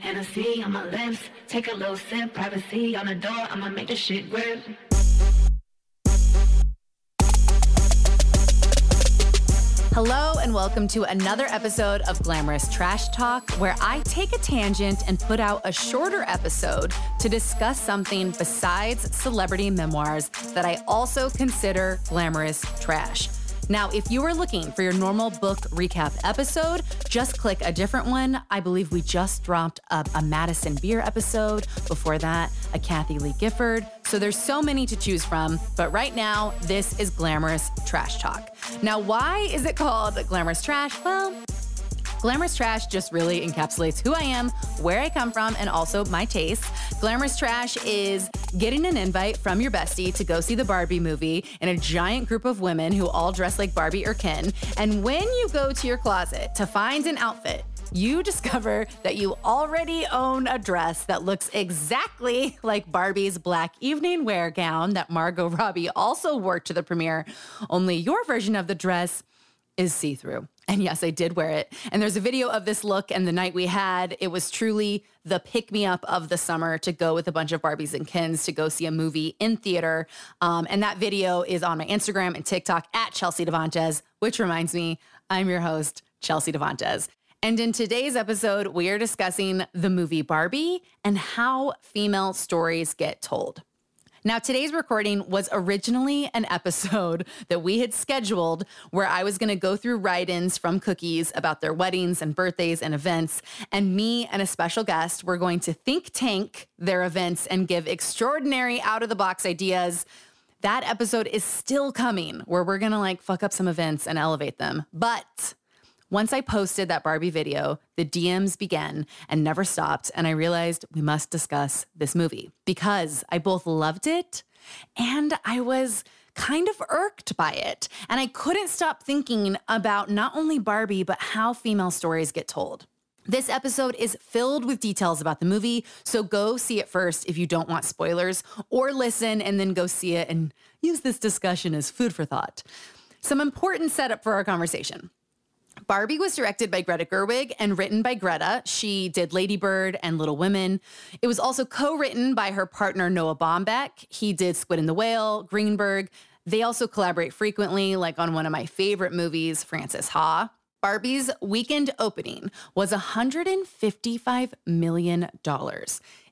Hennessy on my lips, take a little sip, privacy on the door, I'ma make shit grip. Hello, and welcome to another episode of Glamorous Trash Talk, where I take a tangent and put out a shorter episode to discuss something besides celebrity memoirs that I also consider glamorous trash. Now, if you are looking for your normal book recap episode, just click a different one. I believe we just dropped a, a Madison Beer episode. Before that, a Kathie Lee Gifford. So there's so many to choose from. But right now, this is Glamorous Trash Talk. Now, why is it called Glamorous Trash? Well, Glamorous Trash just really encapsulates who I am, where I come from, and also my tastes. Glamorous Trash is getting an invite from your bestie to go see the Barbie movie in a giant group of women who all dress like Barbie or Ken. And when you go to your closet to find an outfit, you discover that you already own a dress that looks exactly like Barbie's black evening wear gown that Margot Robbie also wore to the premiere, only your version of the dress is see through. And yes, I did wear it. And there's a video of this look and the night we had. It was truly the pick me up of the summer to go with a bunch of Barbies and Kens to go see a movie in theater. Um, and that video is on my Instagram and TikTok at Chelsea Devantez, which reminds me, I'm your host, Chelsea Devantez. And in today's episode, we are discussing the movie Barbie and how female stories get told. Now, today's recording was originally an episode that we had scheduled where I was going to go through write ins from cookies about their weddings and birthdays and events. And me and a special guest were going to think tank their events and give extraordinary out of the box ideas. That episode is still coming where we're going to like fuck up some events and elevate them. But once I posted that Barbie video, the DMs began and never stopped. And I realized we must discuss this movie because I both loved it and I was kind of irked by it. And I couldn't stop thinking about not only Barbie, but how female stories get told. This episode is filled with details about the movie, so go see it first if you don't want spoilers, or listen and then go see it and use this discussion as food for thought. Some important setup for our conversation. Barbie was directed by Greta Gerwig and written by Greta. She did Lady Bird and Little Women. It was also co written by her partner Noah Baumbach. He did Squid and the Whale, Greenberg. They also collaborate frequently, like on one of my favorite movies, Frances Ha. Barbie's weekend opening was $155 million,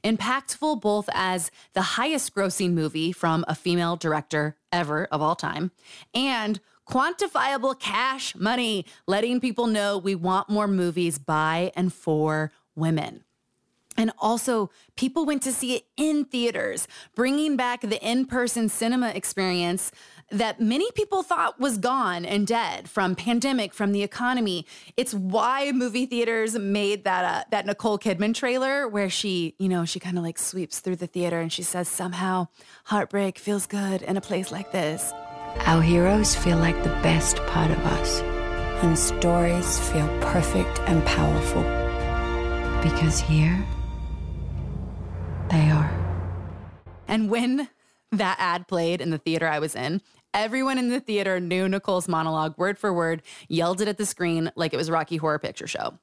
impactful both as the highest grossing movie from a female director ever of all time, and quantifiable cash money, letting people know we want more movies by and for women. And also, people went to see it in theaters, bringing back the in person cinema experience that many people thought was gone and dead from pandemic, from the economy. It's why movie theaters made that uh, that Nicole Kidman trailer where she, you know, she kind of like sweeps through the theater and she says, "Somehow, heartbreak feels good in a place like this." Our heroes feel like the best part of us, and stories feel perfect and powerful because here they are. And when that ad played in the theater I was in, everyone in the theater knew Nicole's monologue word for word, yelled it at the screen like it was Rocky Horror Picture Show.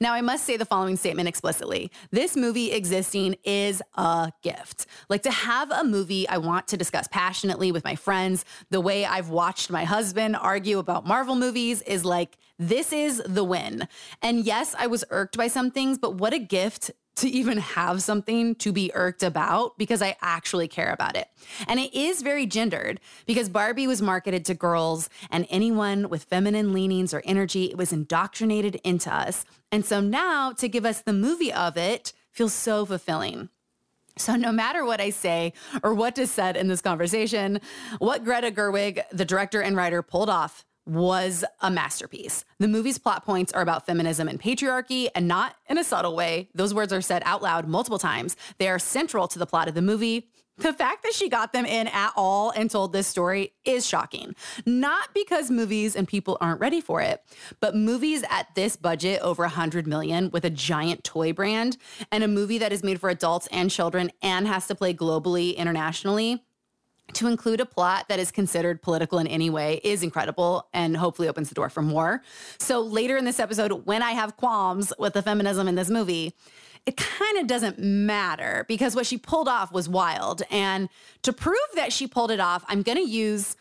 Now, I must say the following statement explicitly. This movie existing is a gift. Like to have a movie I want to discuss passionately with my friends, the way I've watched my husband argue about Marvel movies is like, this is the win. And yes, I was irked by some things, but what a gift to even have something to be irked about because I actually care about it. And it is very gendered because Barbie was marketed to girls and anyone with feminine leanings or energy, it was indoctrinated into us. And so now to give us the movie of it feels so fulfilling. So, no matter what I say or what is said in this conversation, what Greta Gerwig, the director and writer, pulled off was a masterpiece. The movie's plot points are about feminism and patriarchy, and not in a subtle way. Those words are said out loud multiple times. They are central to the plot of the movie. The fact that she got them in at all and told this story is shocking. Not because movies and people aren't ready for it, but movies at this budget over 100 million with a giant toy brand and a movie that is made for adults and children and has to play globally, internationally to include a plot that is considered political in any way is incredible and hopefully opens the door for more. So later in this episode, when I have qualms with the feminism in this movie, it kind of doesn't matter because what she pulled off was wild. And to prove that she pulled it off, I'm going to use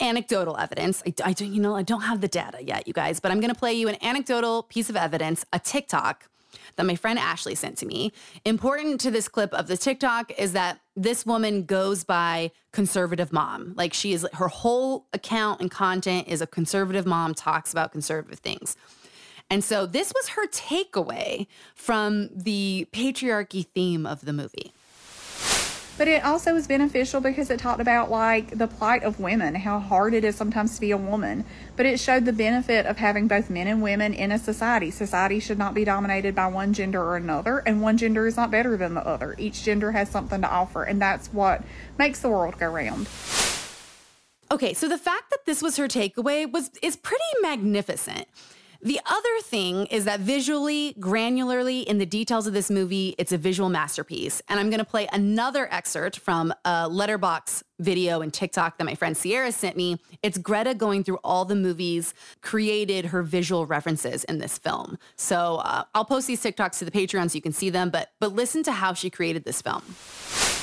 anecdotal evidence. I, I you know, I don't have the data yet, you guys, but I'm going to play you an anecdotal piece of evidence, a TikTok that my friend Ashley sent to me. Important to this clip of the TikTok is that this woman goes by conservative mom. Like she is, her whole account and content is a conservative mom talks about conservative things. And so this was her takeaway from the patriarchy theme of the movie. But it also was beneficial because it talked about like the plight of women, how hard it is sometimes to be a woman. But it showed the benefit of having both men and women in a society. Society should not be dominated by one gender or another, and one gender is not better than the other. Each gender has something to offer, and that's what makes the world go round. Okay, so the fact that this was her takeaway was is pretty magnificent. The other thing is that visually, granularly, in the details of this movie, it's a visual masterpiece. And I'm going to play another excerpt from a Letterboxd video and TikTok that my friend Sierra sent me. It's Greta going through all the movies created her visual references in this film. So uh, I'll post these TikToks to the Patreon so you can see them. But but listen to how she created this film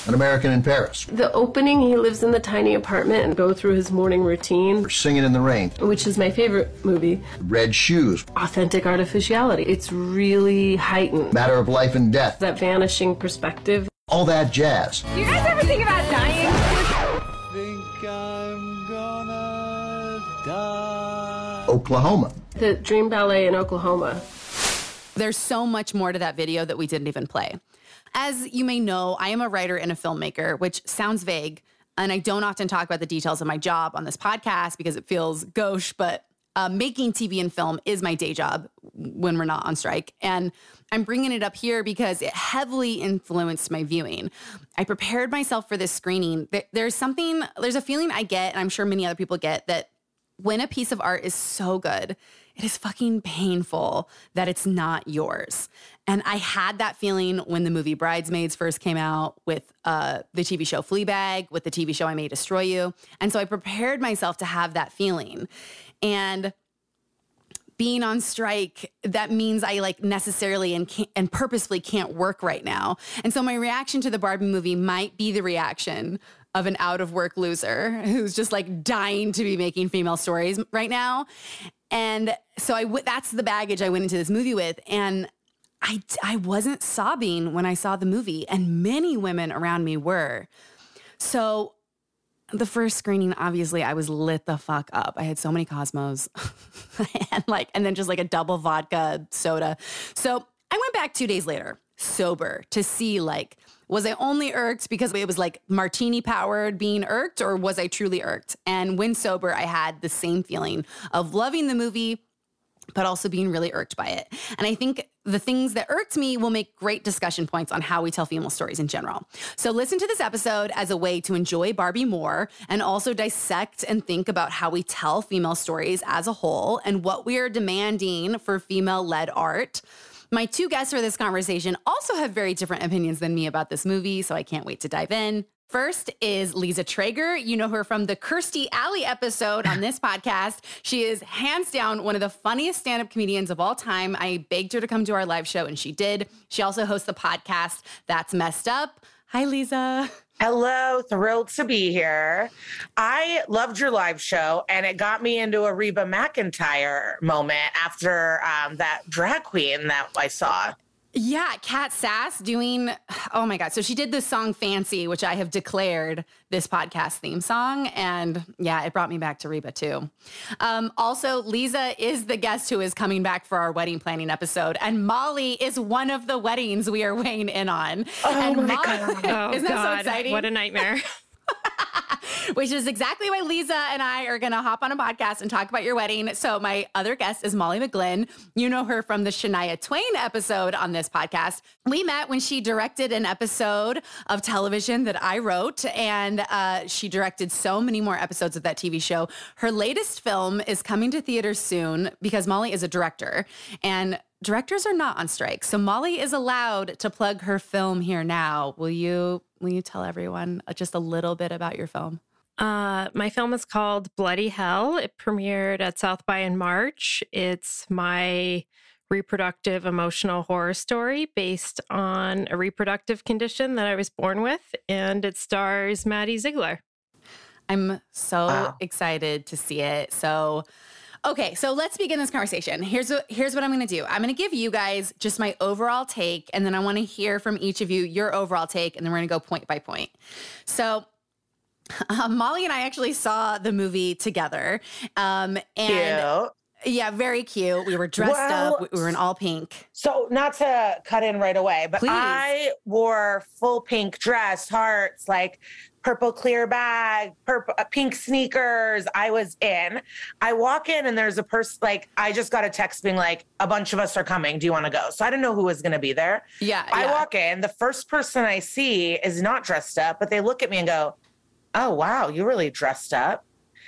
an American in Paris. The opening, he lives in the tiny apartment and go through his morning routine. Singing in the Rain. Which is my favorite movie. Red Shoes. Authentic artificiality. It's really heightened. Matter of Life and Death. That vanishing perspective. All that jazz. Do you guys ever think about dying? Think I'm gonna die. Oklahoma. The Dream Ballet in Oklahoma. There's so much more to that video that we didn't even play. As you may know, I am a writer and a filmmaker, which sounds vague. And I don't often talk about the details of my job on this podcast because it feels gauche, but uh, making TV and film is my day job when we're not on strike. And I'm bringing it up here because it heavily influenced my viewing. I prepared myself for this screening. There's something, there's a feeling I get, and I'm sure many other people get, that when a piece of art is so good, it is fucking painful that it's not yours. And I had that feeling when the movie Bridesmaids first came out with uh, the TV show Fleabag, with the TV show I May Destroy You. And so I prepared myself to have that feeling. And being on strike, that means I like necessarily and, and purposefully can't work right now. And so my reaction to the Barbie movie might be the reaction of an out of work loser who's just like dying to be making female stories right now. And so I w- that's the baggage I went into this movie with. And I, I wasn't sobbing when I saw the movie, and many women around me were. So the first screening, obviously, I was lit the fuck up. I had so many Cosmos and like, and then just like a double vodka soda. So I went back two days later, sober, to see like, was I only irked because it was like martini powered being irked, or was I truly irked? And when sober, I had the same feeling of loving the movie, but also being really irked by it. And I think the things that irked me will make great discussion points on how we tell female stories in general. So listen to this episode as a way to enjoy Barbie more and also dissect and think about how we tell female stories as a whole and what we are demanding for female led art. My two guests for this conversation also have very different opinions than me about this movie, so I can't wait to dive in. First is Liza Treyger. You know her from the Kirstie Alley episode on this podcast. She is hands down one of the funniest stand up comedians of all time. I begged her to come to our live show and she did. She also hosts the podcast That's Messed Up. Hi, Lisa. Hello, thrilled to be here. I loved your live show, and it got me into a Reba McEntire moment after um, that drag queen that I saw. Yeah, Kat Sass doing, oh my God. So she did this song Fancy, which I have declared this podcast theme song. And yeah, it brought me back to Reba too. Um, also, Liza is the guest who is coming back for our wedding planning episode. And Molly is one of the weddings we are weighing in on. Oh and my Molly, God. Oh, Isn't that God. so exciting? What a nightmare. which is exactly why Liza and I are going to hop on a podcast and talk about your wedding. So, my other guest is Molly McGlynn. You know her from the Shania Twain episode on this podcast. We met when she directed an episode of television that I wrote, and uh, she directed so many more episodes of that TV show. Her latest film is coming to theaters soon because Molly is a director. And directors are not on strike. So Molly is allowed to plug her film here now. Will you will you tell everyone just a little bit about your film? Uh, my film is called Bloody Hell. It premiered at South by in March. It's my reproductive emotional horror story based on a reproductive condition that I was born with, and it stars Maddie Ziegler. I'm so Wow. excited to see it. So Okay, so let's begin this conversation. Here's what here's what I'm going to do. I'm going to give you guys just my overall take and then I want to hear from each of you your overall take and then we're going to go point by point. So um, Molly and I actually saw the movie together. Um, and Cute. yeah, very cute. We were dressed Well, up. We were in all pink. So, not to cut in right away, but Please. I wore full pink dress, hearts, like purple clear bag, purple uh, pink sneakers. I was in. I walk in and there's a person like I just got a text being like, a bunch of us are coming. Do you want to go? So I didn't know who was going to be there. Yeah, I yeah. walk in. The first person I see is not dressed up, but they look at me and go, "Oh wow, you really dressed up."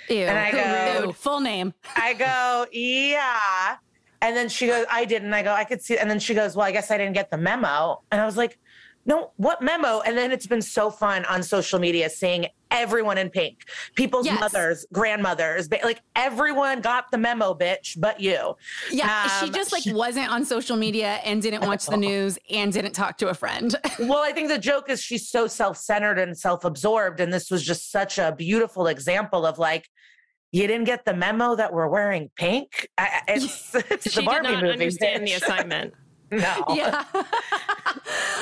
Ew. And I go- Ew. full name. I go, yeah. And then she goes, I didn't. I go, I could see. And then she goes, Well, I guess I didn't get the memo. And I was like, No, what memo? And then it's been so fun on social media seeing everyone in pink, people's Yes. mothers, grandmothers, like everyone got the memo, bitch, but you. Yeah, she Um, just like wasn't on social media and didn't watch the news and didn't talk to a friend. Well, I think the joke is she's so self centered and self absorbed. And this was just such a beautiful example of like, you didn't get the memo that we're wearing pink. I, I- it's, it's She the Barbie did not movie. understand the assignment. No. yeah.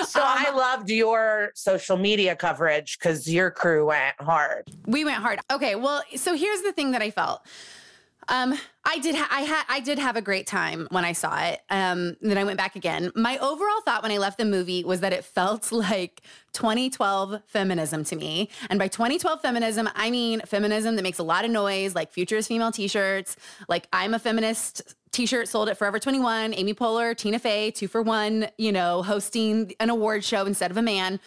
So Um, I loved your social media coverage because your crew went hard. We went hard. Okay, well, so here's the thing that I felt. Um, I did. Ha- I had. I did have a great time when I saw it. Um, then I went back again. My overall thought when I left the movie was that it felt like 2012 feminism to me. And by 2012 feminism, I mean feminism that makes a lot of noise, like Futures female T-shirts. Like I'm a feminist T-shirt sold at Forever 21. Amy Poehler, Tina Fey, two for one. You know, hosting an award show instead of a man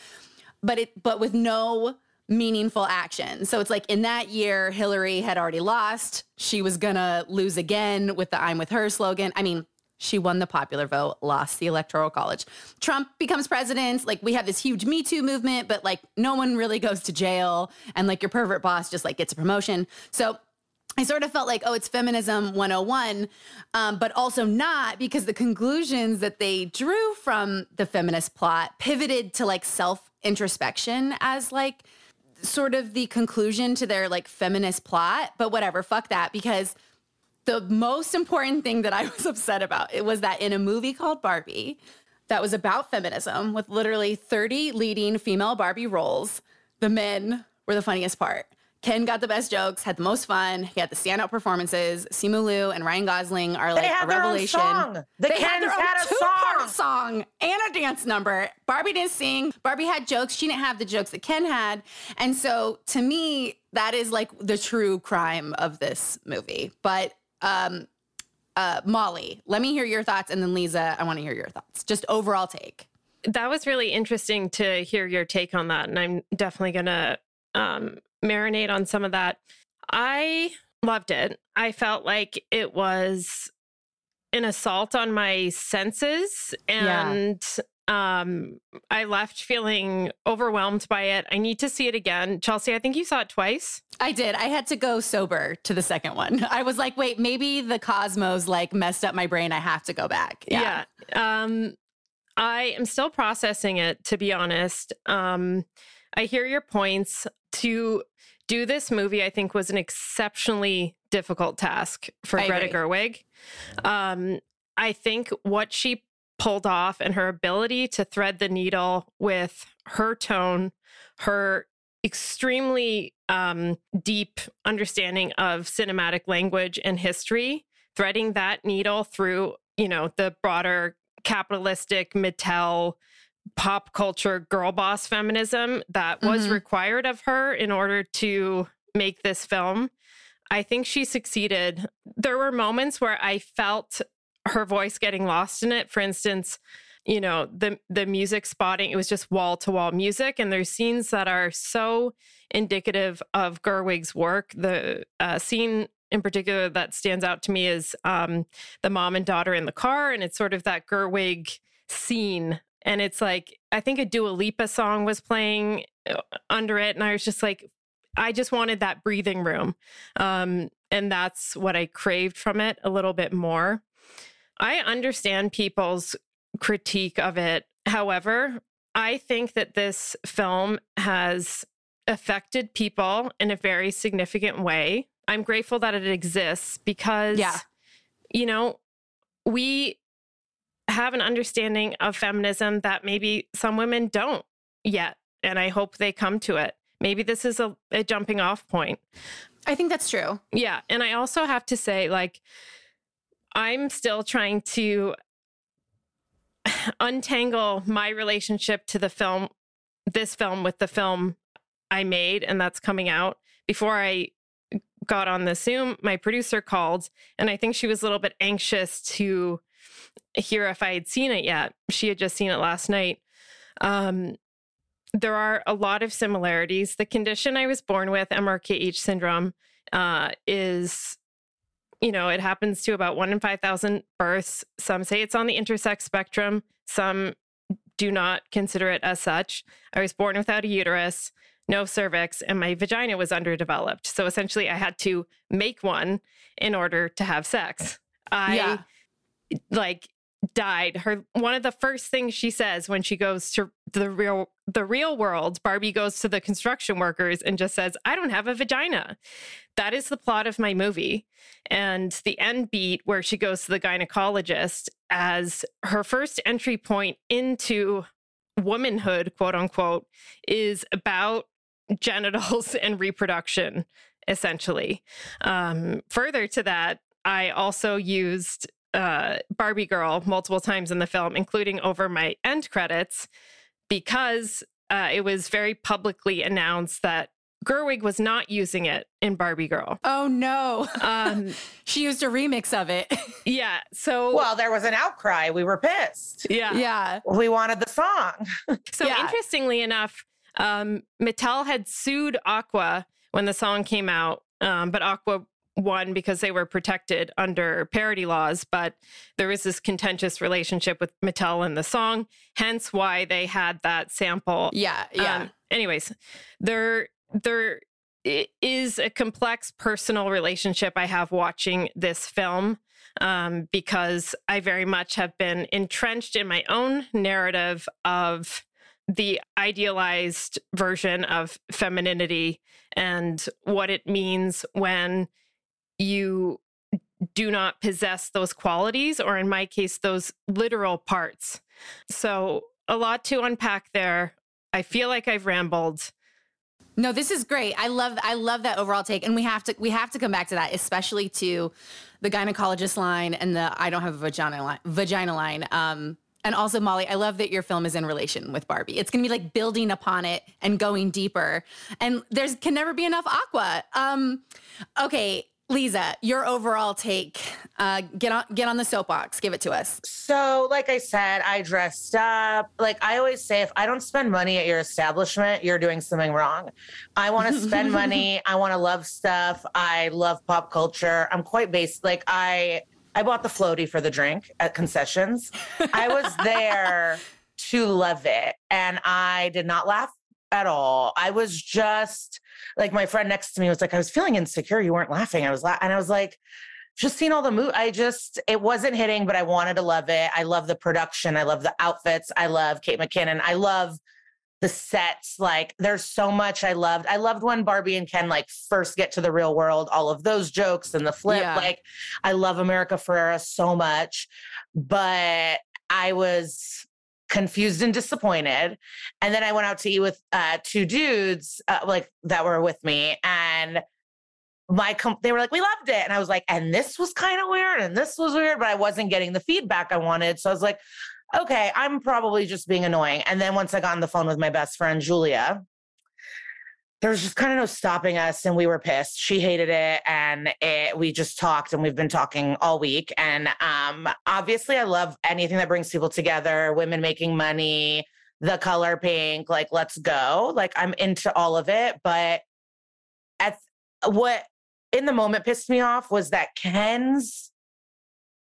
but it but with no meaningful action. So it's like in that year Hillary had already lost. She was going to lose again with the I'm with her slogan. I mean, she won the popular vote, lost the electoral college. Trump becomes president. Like we have this huge Me Too movement, but like no one really goes to jail and like your pervert boss just like gets a promotion. So I sort of felt like, oh, it's feminism 101, um, but also not because the conclusions that they drew from the feminist plot pivoted to like self introspection as like sort of the conclusion to their like feminist plot. But whatever, fuck that, because the most important thing that I was upset about it was that in a movie called Barbie that was about feminism with literally 30 leading female Barbie roles, the men were the funniest part. Ken got the best jokes, had the most fun. He had the standout performances. Simu Liu and Ryan Gosling are like they had a their revelation. Own song. The they Kens had their own had a two-part song. song and a dance number. Barbie didn't sing. Barbie had jokes. She didn't have the jokes that Ken had. And so to me, that is like the true crime of this movie. But um uh Molly, let me hear your thoughts and then Liza, I want to hear your thoughts. Just overall take. That was really interesting to hear your take on that. And I'm definitely going to um, marinate on some of that. I loved it. I felt like it was an assault on my senses Yeah. and um I left feeling overwhelmed by it. I need to see it again. Chelsea, I think you saw it twice. I did. I had to go sober to the second one. I was like, wait, maybe the cosmos like messed up my brain. I have to go back. Yeah. Um, I am still processing it, to be honest. Um, I hear your points. To do this movie, I think, was an exceptionally difficult task for I Greta agree. Gerwig. Um, I think what she pulled off and her ability to thread the needle with her tone, her extremely um, deep understanding of cinematic language and history, threading that needle through, you know, the broader capitalistic Mattel pop culture girl boss feminism that was Mhm. required of her in order to make this film. I think she succeeded. There were moments where I felt her voice getting lost in it. For instance, you know, the the music spotting, it was just wall to wall music. And there's scenes that are so indicative of Gerwig's work. The uh, scene in particular that stands out to me is um, the mom and daughter in the car. And it's sort of that Gerwig scene. And it's like, I think a Dua Lipa song was playing uh, under it. And I was just like, I just wanted that breathing room. Um, and that's what I craved from it a little bit more. I understand people's critique of it. However, I think that this film has affected people in a very significant way. I'm grateful that it exists because, Yeah. you know, we have an understanding of feminism that maybe some women don't yet. And I hope they come to it. Maybe this is a, a jumping off point. I think that's true. Yeah. And I also have to say, like, I'm still trying to untangle my relationship to the film, this film with the film I made and that's coming out. Before I got on the Zoom, my producer called and I think she was a little bit anxious to hear if I had seen it yet. She had just seen it last night. Um, there are a lot of similarities. The condition I was born with, MRKH syndrome, uh, is, you know, it happens to about one in 5,000 births. Some say it's on the intersex spectrum, some do not consider it as such. I was born without a uterus, no cervix, and my vagina was underdeveloped. So essentially, I had to make one in order to have sex. I Yeah. Like died. Her one of the first things she says when she goes to the real the real world barbie goes to the construction workers and just says i don't have a vagina. That is the plot of my movie. And the end beat where she goes to the gynecologist as her first entry point into womanhood quote unquote is about genitals and reproduction essentially. Um, further to that i also used uh, Barbie Girl multiple times in the film, including over my end credits, because uh, it was very publicly announced that Gerwig was not using it in Barbie Girl. Oh no. Um, she used a remix of it. yeah. So, Well, there was an outcry. We were pissed. yeah. yeah. We wanted the song. So Yeah. interestingly enough, um, Mattel had sued Aqua when the song came out, um, but Aqua won because they were protected under parody laws. But there was this contentious relationship with Mattel and the song, hence why they had that sample. Yeah. Yeah. Um, anyways, there there is a complex personal relationship I have watching this film um, because I very much have been entrenched in my own narrative of the idealized version of femininity and what it means when you do not possess those qualities, or in my case, those literal parts. So, a lot to unpack there. I feel like I've rambled. No, this is great. I love I love that overall take, and we have to we have to come back to that, especially to the gynecologist line and the I don't have a vagina line, vagina line. Um, and also, Molly, I love that your film is in relation with Barbie. It's going to be like building upon it and going deeper. And there's can never be enough Aqua. Um, okay, Liza, your overall take. Uh, get on get on the soapbox. Give it to us. So, like I said, I dressed up. Like I always say, if I don't spend money at your establishment, you're doing something wrong. I want to spend money. I want to love stuff. I love pop culture. I'm quite based. Like I I bought the floaty for the drink at concessions. I was there to love it. And I did not laugh at all. I was just like my friend next to me was like, I was feeling insecure. You weren't laughing. I was laughing. And I was like, just seeing all the movies. I just, it wasn't hitting, but I wanted to love it. I love the production. I love the outfits. I love Kate McKinnon. I love the sets like there's so much i loved i loved when barbie and ken like first get to the real world all of those jokes and the flip yeah. like i love america ferrera so much but i was confused and disappointed. And then i went out to eat with uh, two dudes uh, like that were with me and my com- they were like we loved it. And i was like and this was kind of weird and this was weird but i wasn't getting the feedback i wanted. So i was like okay, I'm probably just being annoying. And then once I got on the phone with my best friend, Julia, there was just kind of no stopping us and we were pissed she hated it and it, we just talked and we've been talking all week and um, obviously i love anything that brings people together women making money the color pink like let's go like i'm into all of it but at what in the moment pissed me off was that ken's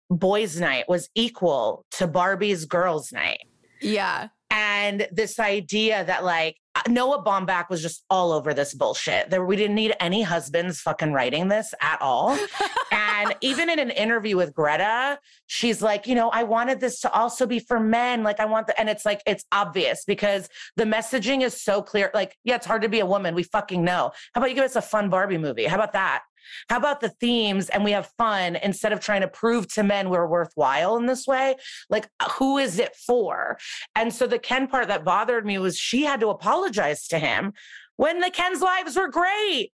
boys' night was equal to Barbie's girls' night. Yeah. And this idea that like Noah Baumbach was just all over this bullshit. There we didn't need any husbands fucking writing this at all. and even in an interview with Greta, she's like, you know, I wanted this to also be for men. Like I want the and it's like it's obvious because the messaging is so clear. Like, yeah, it's hard to be a woman. We fucking know. How about you give us a fun Barbie movie? How about that? How about the themes and we have fun instead of trying to prove to men we're worthwhile in this way? Like, uh, who is it for? And so the Ken part that bothered me was she had to apologize to him when the Ken's lives were great.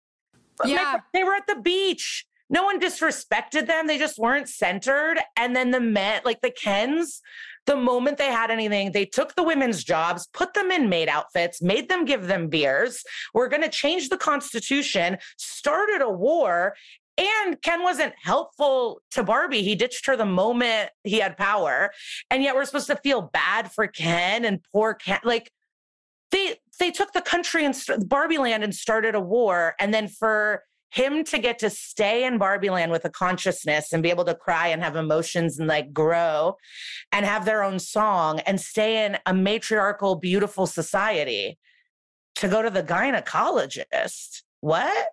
Yeah. They, they were at the beach. No one disrespected them. They just weren't centered. And then the men, like the Kens, the moment they had anything, they took the women's jobs, put them in maid outfits, made them give them beers. We're going to change the Constitution, started a war. And Ken wasn't helpful to Barbie. He ditched her the moment he had power. And yet we're supposed to feel bad for Ken and poor Ken. Like they they took the country and Barbie land and started a war. And then for him to get to stay in Barbie land with a consciousness and be able to cry and have emotions and like grow and have their own song and stay in a matriarchal, beautiful society to go to the gynecologist. What?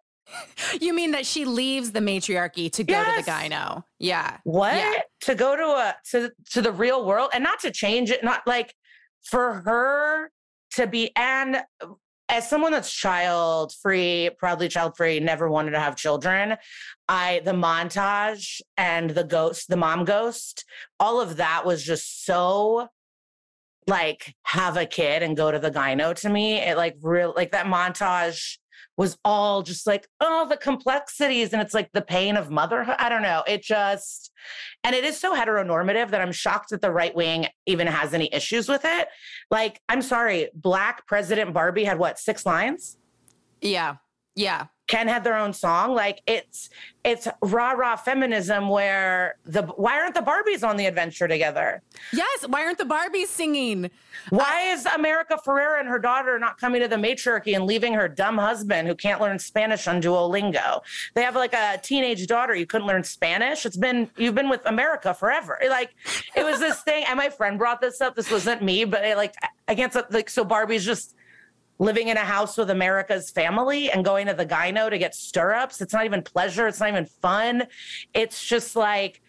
You mean that she leaves the matriarchy to go yes. to the gyno? Yeah. What? Yeah. To go to a to to the real world and not to change it, not like for her to be and as someone that's child free, proudly child free, never wanted to have children, I the montage and the ghost, the mom ghost, all of that was just so like have a kid and go to the gyno to me. It like real like that montage was all just like, oh, the complexities. And it's like the pain of motherhood. I don't know. It just, and it is so heteronormative that I'm shocked that the right wing even has any issues with it. Like, I'm sorry, Black President Barbie had what, six lines? Yeah. Yeah. Ken had their own song. Like it's it's rah rah feminism where the why aren't the Barbies on the adventure together? Yes, why aren't the Barbies singing? Why uh, is America Ferrera and her daughter not coming to the matriarchy and leaving her dumb husband who can't learn Spanish on Duolingo? They have like a teenage daughter. You couldn't learn Spanish. It's been you've been with America forever. Like it was this thing, and my friend brought this up. This wasn't me, but it, like I can't like so Barbie's just living in a house with America's family and going to the gyno to get stirrups. It's not even pleasure. It's not even fun. It's just like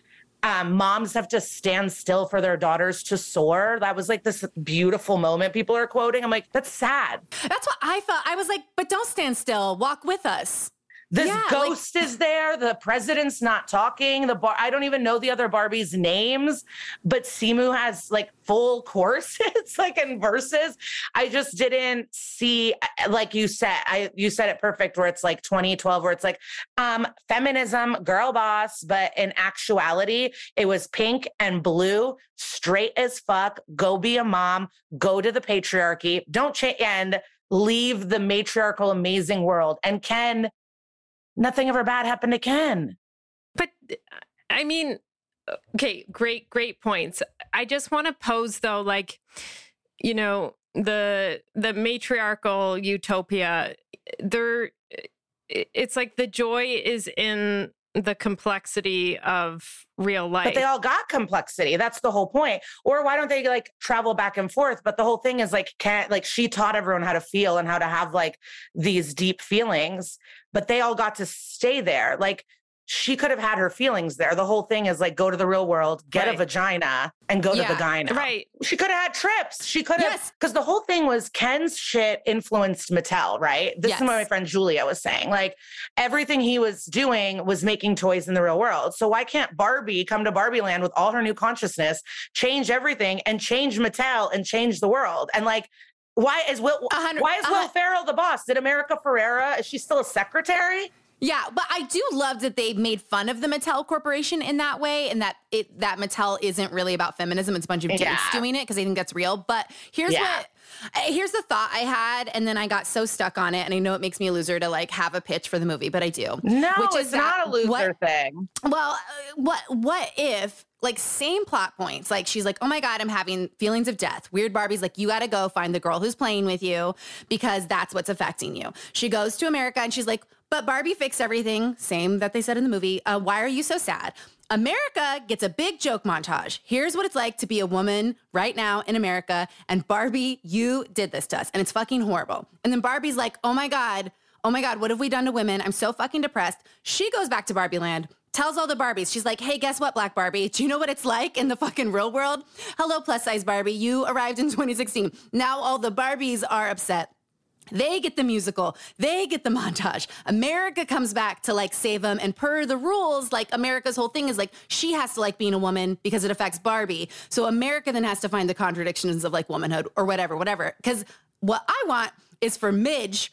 um, moms have to stand still for their daughters to soar. That was like this beautiful moment people are quoting. I'm like, that's sad. That's what I felt. I was like, but don't stand still. Walk with us. This Yeah, like- ghost is there. The president's not talking. The bar, I don't even know the other Barbies' names, but Simu has like full courses, like in verses. I just didn't see, like you said, I you said it perfect, where it's like 2012, where it's like um feminism, girl boss, but in actuality, it was pink and blue, straight as fuck. Go be a mom. Go to the patriarchy. Don't change and leave the matriarchal amazing world. And Ken nothing ever bad happened to Ken. But uh, I mean, okay, great, great points. I just want to pose though, like, you know, the the matriarchal utopia, there it's like the joy is in the complexity of real life. But they all got complexity. That's the whole point. Or why don't they like travel back and forth? But the whole thing is like can't like she taught everyone how to feel and how to have like these deep feelings, but they all got to stay there. Like she could have had her feelings there. The whole thing is like go to the real world, get Right. a vagina, and go Yeah, to vagina. right. She could have had trips. She could have Yes. because the whole thing was Ken's shit influenced Mattel, right? This Yes. is what my friend Julia was saying. Like everything he was doing was making toys in the real world. So why can't Barbie come to Barbie Land with all her new consciousness, change everything, and change Mattel and change the world? And like, why is Will? Why is Will Ferrell the boss? Did America Ferrera? Is she still a secretary? Yeah, but I do love that they made fun of the Mattel Corporation in that way, and that it that Mattel isn't really about feminism. It's a bunch of dudes Yeah. doing it because they think that's real. But here's Yeah. what. uh, Here's the thought I had, and then I got so stuck on it, and I know it makes me a loser to like have a pitch for the movie, but I do. No, Which it's is not a loser what- thing. Well, uh, what what if like same plot points? Like she's like, "Oh my god, I'm having feelings of death." Weird Barbie's like, "You got to go find the girl who's playing with you because that's what's affecting you." She goes to America and she's like, "But Barbie fixed everything." Same that they said in the movie. Uh, why are you so sad? America gets a big joke montage. Here's what it's like to be a woman right now in America. And Barbie, you did this to us. And it's fucking horrible. And then Barbie's like, oh my God, oh my God, what have we done to women? I'm so fucking depressed. She goes back to Barbie land, tells all the Barbies, she's like, hey, guess what, Black Barbie? Do you know what it's like in the fucking real world? Hello, plus size Barbie. You arrived in 2016. Now all the Barbies are upset. They get the musical. They get the montage. America comes back to like save them. And per the rules, like America's whole thing is like she has to like being a woman because it affects Barbie. So America then has to find the contradictions of like womanhood or whatever, whatever. Because what I want is for Midge,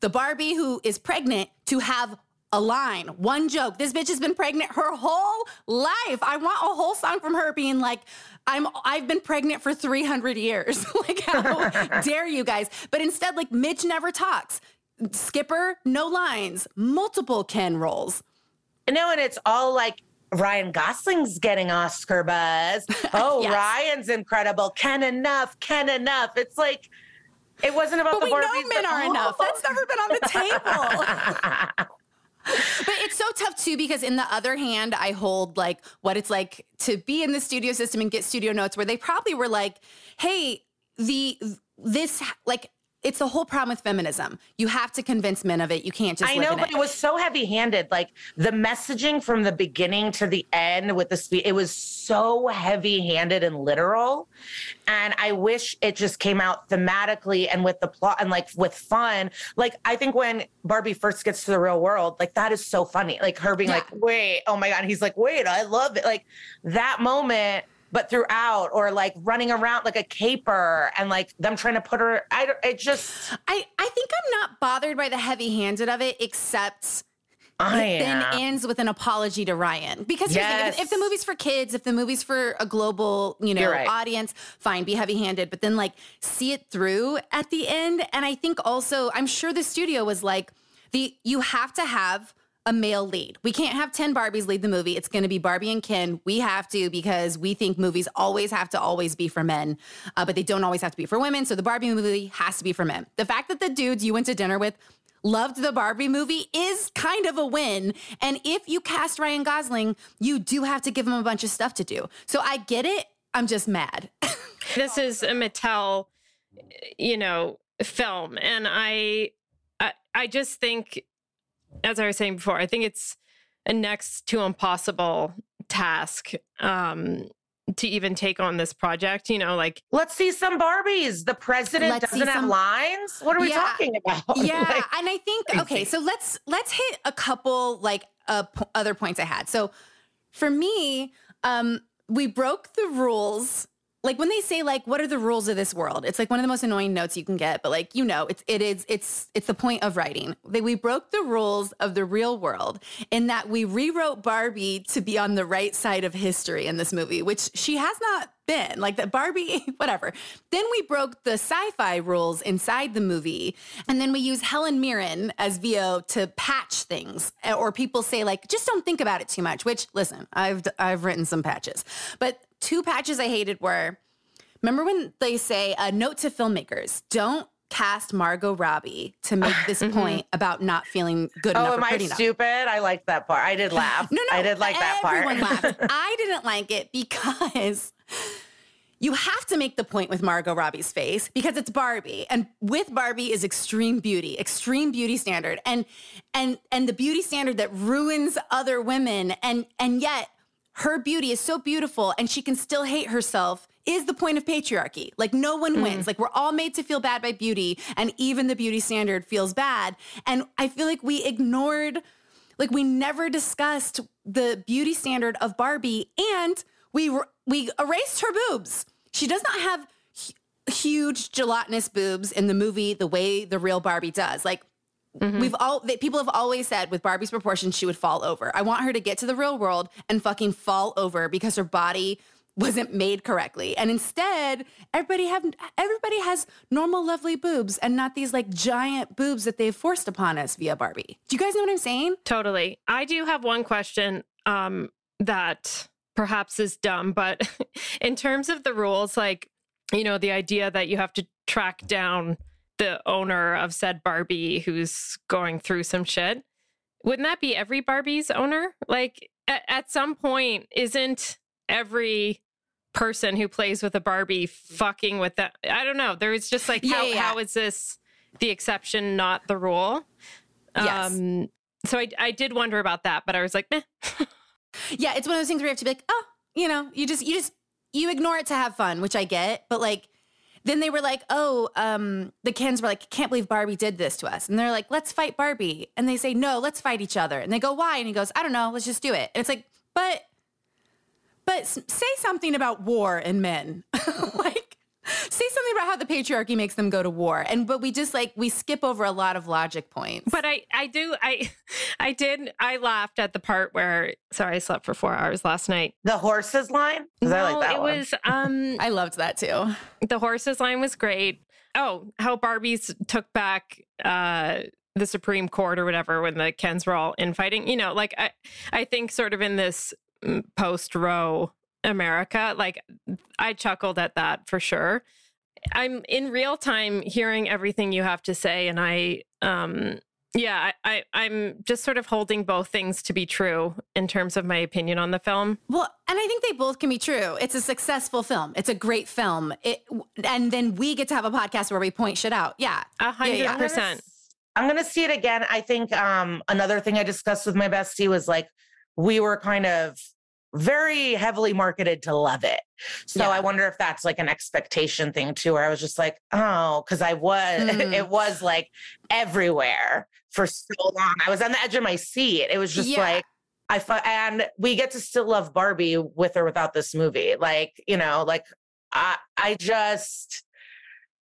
the Barbie who is pregnant, to have a line, one joke. This bitch has been pregnant her whole life. I want a whole song from her being like, I'm I've been pregnant for 300 years. like how dare you guys? But instead like Midge never talks. Skipper, no lines, multiple Ken roles. No, and it's all like Ryan Gosling's getting Oscar buzz. Oh, Yes. Ryan's incredible. Ken enough, Ken enough. It's like it wasn't about But the we know men but- are enough. That's never been on the table. But it's so tough too because in the other hand, I hold like what it's like to be in the studio system and get studio notes where they probably were like, "Hey, the this like it's the whole problem with feminism. You have to convince men of it. You can't just I know, but it. it was so heavy handed. Like the messaging from the beginning to the end with the speed, it was so heavy handed and literal. And I wish it just came out thematically and with the plot and like with fun. Like, I think when Barbie first gets to the real world, like that is so funny. Like her being Yeah. like, wait, oh my God. And he's like, wait, I love it. Like that moment. But throughout, or like running around like a caper, and like them trying to put her, I it just, I I think I'm not bothered by the heavy handed of it, except I it then am. ends with an apology to Ryan. Because the if, the movie's for kids, if the movie's for a global, you know, right. audience, fine, be heavy handed, but then like see it through at the end. And I think also, I'm sure the studio was like, the you have to have a male lead. We can't have 10 Barbies lead the movie. It's going to be Barbie and Ken. We have to because we think movies always have to always be for men, uh, but they don't always have to be for women. So the Barbie movie has to be for men. The fact that the dudes you went to dinner with loved the Barbie movie is kind of a win. And if you cast Ryan Gosling, you do have to give him a bunch of stuff to do. So I get it. I'm just mad. this is a Mattel, you know, film, and I, I, I just think, as I was saying before, I think it's a next to impossible task. Um, to even take on this project. You know, like let's see some Barbies. The president Let's doesn't have some- lines. What are we Yeah. talking about? yeah Like, and i think okay so let's let's hit a couple like uh, p- other points i had so for me um we broke the rules like when they say like what are the rules of this world? It's like one of the most annoying notes you can get but like you know it's it is it's it's the point of writing. That we broke the rules of the real world in that we rewrote barbie to be on the right side of history in this movie which she has not been. Like that barbie whatever. Then we broke the sci-fi rules inside the movie and then we use helen mirren as vo to patch things eh, or people say like just don't think about it too much which listen i've i've written some patches. But two patches i hated were remember when they say a note to filmmakers don't cast margot robbie to make this mm-hmm. point about not feeling good enough oh, or am I pretty enough stupid? I liked that part. I did laugh. no, no. I did like that part. Everyone laughed. I didn't like it because you have to make the point with Margot Robbie's face because it's Barbie, and with Barbie is extreme beauty, extreme beauty standard, and and and the beauty standard that ruins other women, and and yet her beauty is so beautiful, and she can still hate herself. Is the point of patriarchy. Like, no one mm. wins. Like, we're all made to feel bad by beauty, and even the beauty standard feels bad. And I feel like we ignored like we never discussed the beauty standard of Barbie and we we erased her boobs. She does not have huge gelatinous boobs in the movie the way the real Barbie does. Like we've all they, people have always said with Barbie's proportions she would fall over. I want her to get to the real world and fucking fall over because her body wasn't made correctly. And instead, everybody have everybody has normal lovely boobs and not these like giant boobs that they've forced upon us via Barbie. Do you guys know what I'm saying? Totally. I do have one question um, that perhaps is dumb, but in terms of the rules, like, you know, the idea that you have to track down the owner of said Barbie who's going through some shit, wouldn't that be every Barbie's owner? Like, at, at some point, isn't every person who plays with a Barbie fucking with that? I don't know. There is just like, how, yeah, yeah. how is this the exception, not the rule? Yes. Um, so I, I did wonder about that, but I was like, eh. Yeah, it's one of those things where you have to be like, oh, you know, you just you just you ignore it to have fun, which I get, but like then they were like, oh, um, the Kens were like, can't believe Barbie did this to us. And they're like, let's fight Barbie. And they say, no, let's fight each other. And they go, why? And he goes, I don't know, let's just do it. And it's like, but but say something about war and men. like say something about how the patriarchy makes them go to war. And but we just like we skip over a lot of logic points. but I, I do, I, I did, I laughed at the part where, sorry, I slept for four hours last night. The horses line? 'Cause I like that it one. was, um, I loved that too. the horses line was great. Oh, how Barbies took back, uh, the Supreme Court or whatever when the Kens were all infighting. You know, like I, I think sort of in this post Roe America, like I chuckled at that for sure. I'm in real time hearing everything you have to say, and I, um, yeah, I, I, I'm just sort of holding both things to be true in terms of my opinion on the film. Well, and I think they both can be true. It's a successful film. It's a great film. It, and then we get to have a podcast where we point shit out. Yeah. A hundred percent. I'm gonna see it again. I think um, another thing I discussed with my bestie was like we were kind of very heavily marketed to love it. So Yeah. I wonder if that's like an expectation thing too, where I was just like, oh, because I was, Mm. it was like everywhere for so long. I was on the edge of my seat. It was just Yeah. like. I fu- and we get to still love Barbie with or without this movie. Like, you know, like I I just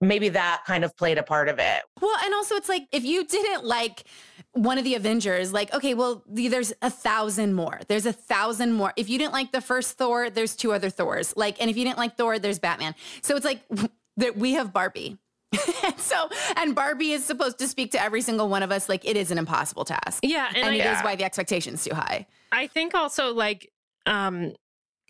maybe that kind of played a part of it. Well, and also it's like if you didn't like one of the Avengers, like, okay, well, there's a thousand more. There's a thousand more. If you didn't like the first Thor, there's two other Thors. Like, and if you didn't like Thor, there's Batman. So it's like that we have Barbie. and so, and Barbie is supposed to speak to every single one of us. Like, it is an impossible task. Yeah, and, And, I, it is Yeah. why the expectation's too high. I think also like um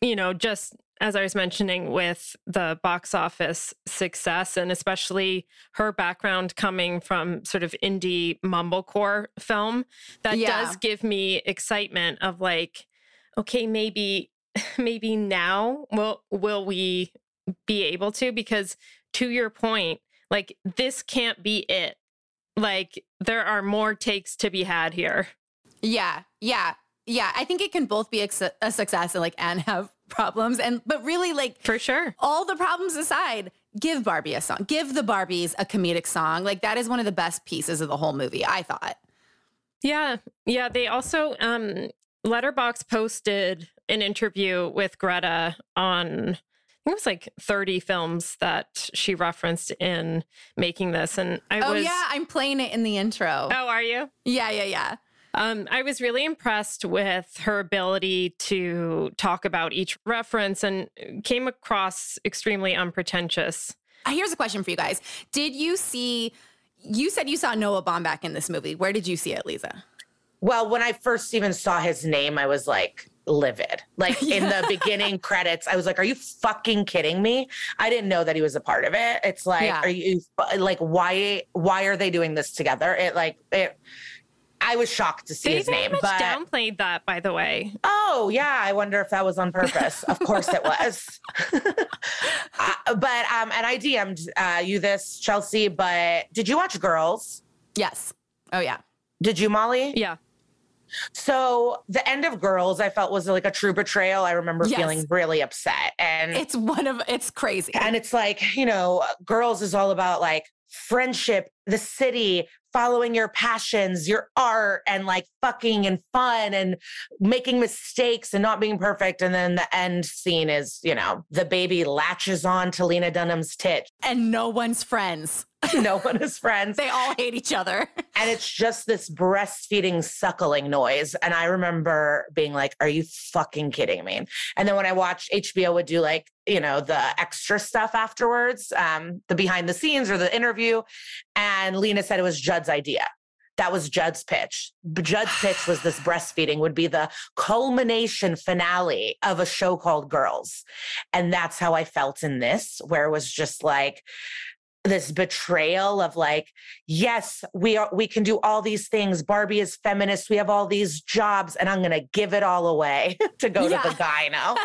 you know just as I was mentioning with the box office success and especially her background coming from sort of indie mumblecore film that Yeah. does give me excitement of like okay maybe maybe now will will we be able to because to your point like this can't be it like there are more takes to be had here Yeah, yeah, yeah. I think it can both be a success and like and have problems and but really like For sure. all the problems aside, give Barbie a song. Give the Barbies a comedic song. Like that is one of the best pieces of the whole movie, I thought. Yeah. Yeah. They also, um, Letterboxd posted an interview with Greta on, I think it was like 30 films that she referenced in making this. And I Oh was, Oh, yeah, I'm playing it in the intro. oh, are you? Yeah, yeah, yeah. Um, I was really impressed with her ability to talk about each reference and came across extremely unpretentious. Uh, Here's a question for you guys. Did you see you said you saw Noah Baumbach in this movie. Where did you see it, Liza? Well, when I first even saw his name, I was like livid. Like in the beginning credits, I was like, "Are you fucking kidding me?" I didn't know that he was a part of it. It's like, Yeah. are you like why why are they doing this together? It like it. I was shocked to see They his very name, much but downplayed that, by the way. oh yeah, I wonder if that was on purpose. of course it was. uh, but um, and I DM'd uh, you this Chelsea, but did you watch Girls? Yes. Oh yeah. Did you, Molly? Yeah. So the end of Girls, I felt was like a true betrayal. I remember Yes. feeling really upset, and It's one of it's crazy. and it's like you know, Girls is all about like friendship, the city, following your passions, your art, and like fucking and fun and making mistakes and not being perfect. And then the end scene is you know the baby latches on to Lena Dunham's tit. and no one's friends. No one is friends. They all hate each other. and it's just this breastfeeding suckling noise and i remember being like are you fucking kidding me and then when i watched hbo would do like you know the extra stuff afterwards um the behind the scenes or the interview and lena said it was judd's idea that was Judd's pitch. Judd's pitch was this breastfeeding would be the culmination finale of a show called Girls. And that's how I felt in this, where it was just like, this betrayal of like yes we are we can do all these things. Barbie is feminist. We have all these jobs and i'm going to give it all away to go Yeah. to the guy now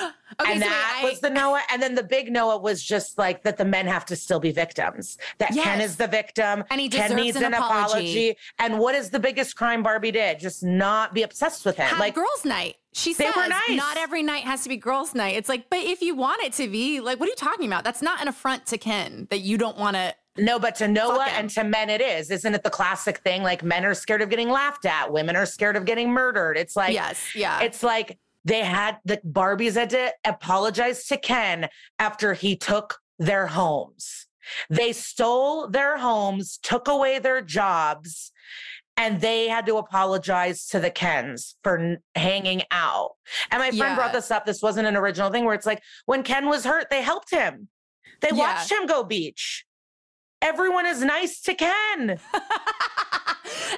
Okay, and so wait, that I- was the noah and then the big noah was just like that the men have to still be victims that ken is the victim And he ken needs an an, apology. and what is the biggest crime barbie did just not be obsessed with him have like girls' night. She says nice. not every night has to be girls' night. It's like, but if you want it to be, like, what are you talking about? That's not an affront to Ken that you don't want to. No, but to Noah and to men, it is. Isn't it the classic thing? Like men are scared of getting laughed at, women are scared of getting murdered. It's like, yes, yeah. it's like they had the Barbies had to apologize to Ken after he took their homes. They stole their homes, took away their jobs, and they had to apologize to the Kens for hanging out. And my friend Yeah. brought this up. This wasn't an original thing where it's like when Ken was hurt, they helped him. They Yeah. watched him go beach. Everyone is nice to Ken.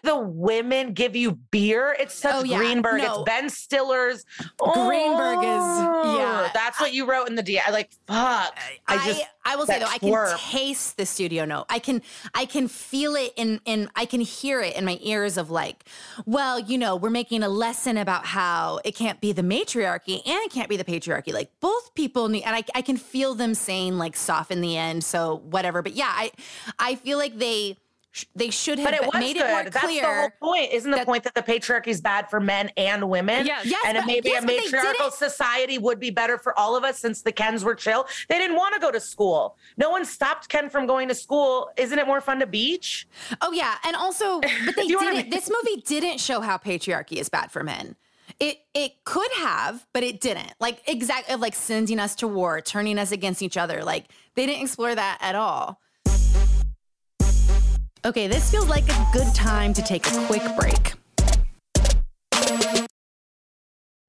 the women give you beer. It's such Oh, yeah. Greenberg. No. It's Ben Stiller's. Greenberg is- yeah. Oh, that's what you wrote in the D. I like fuck. I just I will say though, I can taste the studio note. I can I can feel it in in I can hear it in my ears of like, well, you know, we're making a lesson about how it can't be the matriarchy and it can't be the patriarchy. Like both people need and I I can feel them saying like soften the end, so whatever. But yeah, I I feel like they sh- they should have but it was made good. it more That's the clear. whole point. Isn't the that- point that the patriarchy is bad for men and women? Yes. Yes, and but- maybe yes, a matriarchal society would be better for all of us since the Kens were chill. They didn't want to go to school. No one stopped Ken from going to school. Isn't it more fun to beach? Oh yeah, and also, but they what I didn't. mean? This movie didn't show how patriarchy is bad for men. It it could have, but it didn't. Like exactly like sending us to war, turning us against each other. Like they didn't explore that at all. Okay, this feels like a good time to take a quick break.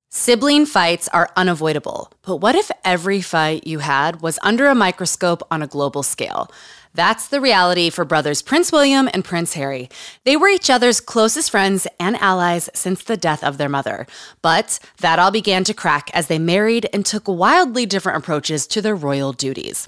Sibling fights are unavoidable, but what if every fight you had was under a microscope on a global scale? That's the reality for brothers Prince William and Prince Harry. They were each other's closest friends and allies since the death of their mother. But that all began to crack as they married and took wildly different approaches to their royal duties.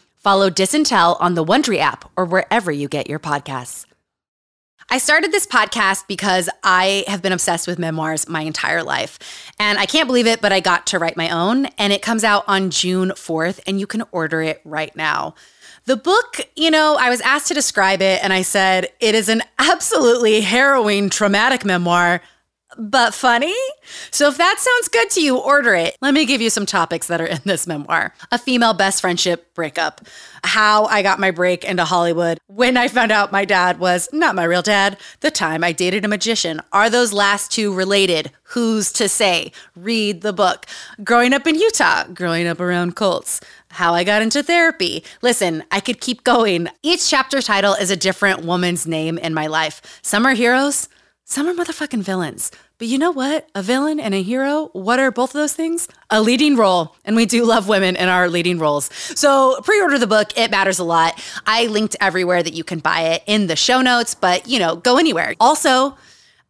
Follow Disintel on the Wondery app or wherever you get your podcasts. I started this podcast because I have been obsessed with memoirs my entire life. And I can't believe it, but I got to write my own. And it comes out on June 4th, and you can order it right now. The book, you know, I was asked to describe it, and I said, it is an absolutely harrowing, traumatic memoir but funny. So if that sounds good to you, order it. Let me give you some topics that are in this memoir a female best friendship breakup, how I got my break into Hollywood, when I found out my dad was not my real dad, the time I dated a magician. Are those last two related? Who's to say? Read the book. Growing up in Utah, growing up around cults. How I got into therapy. Listen, I could keep going. Each chapter title is a different woman's name in my life. Some are heroes, some are motherfucking villains. But you know what? A villain and a hero, what are both of those things? A leading role. And we do love women in our leading roles. So pre order the book. It matters a lot. I linked everywhere that you can buy it in the show notes, but you know, go anywhere. Also,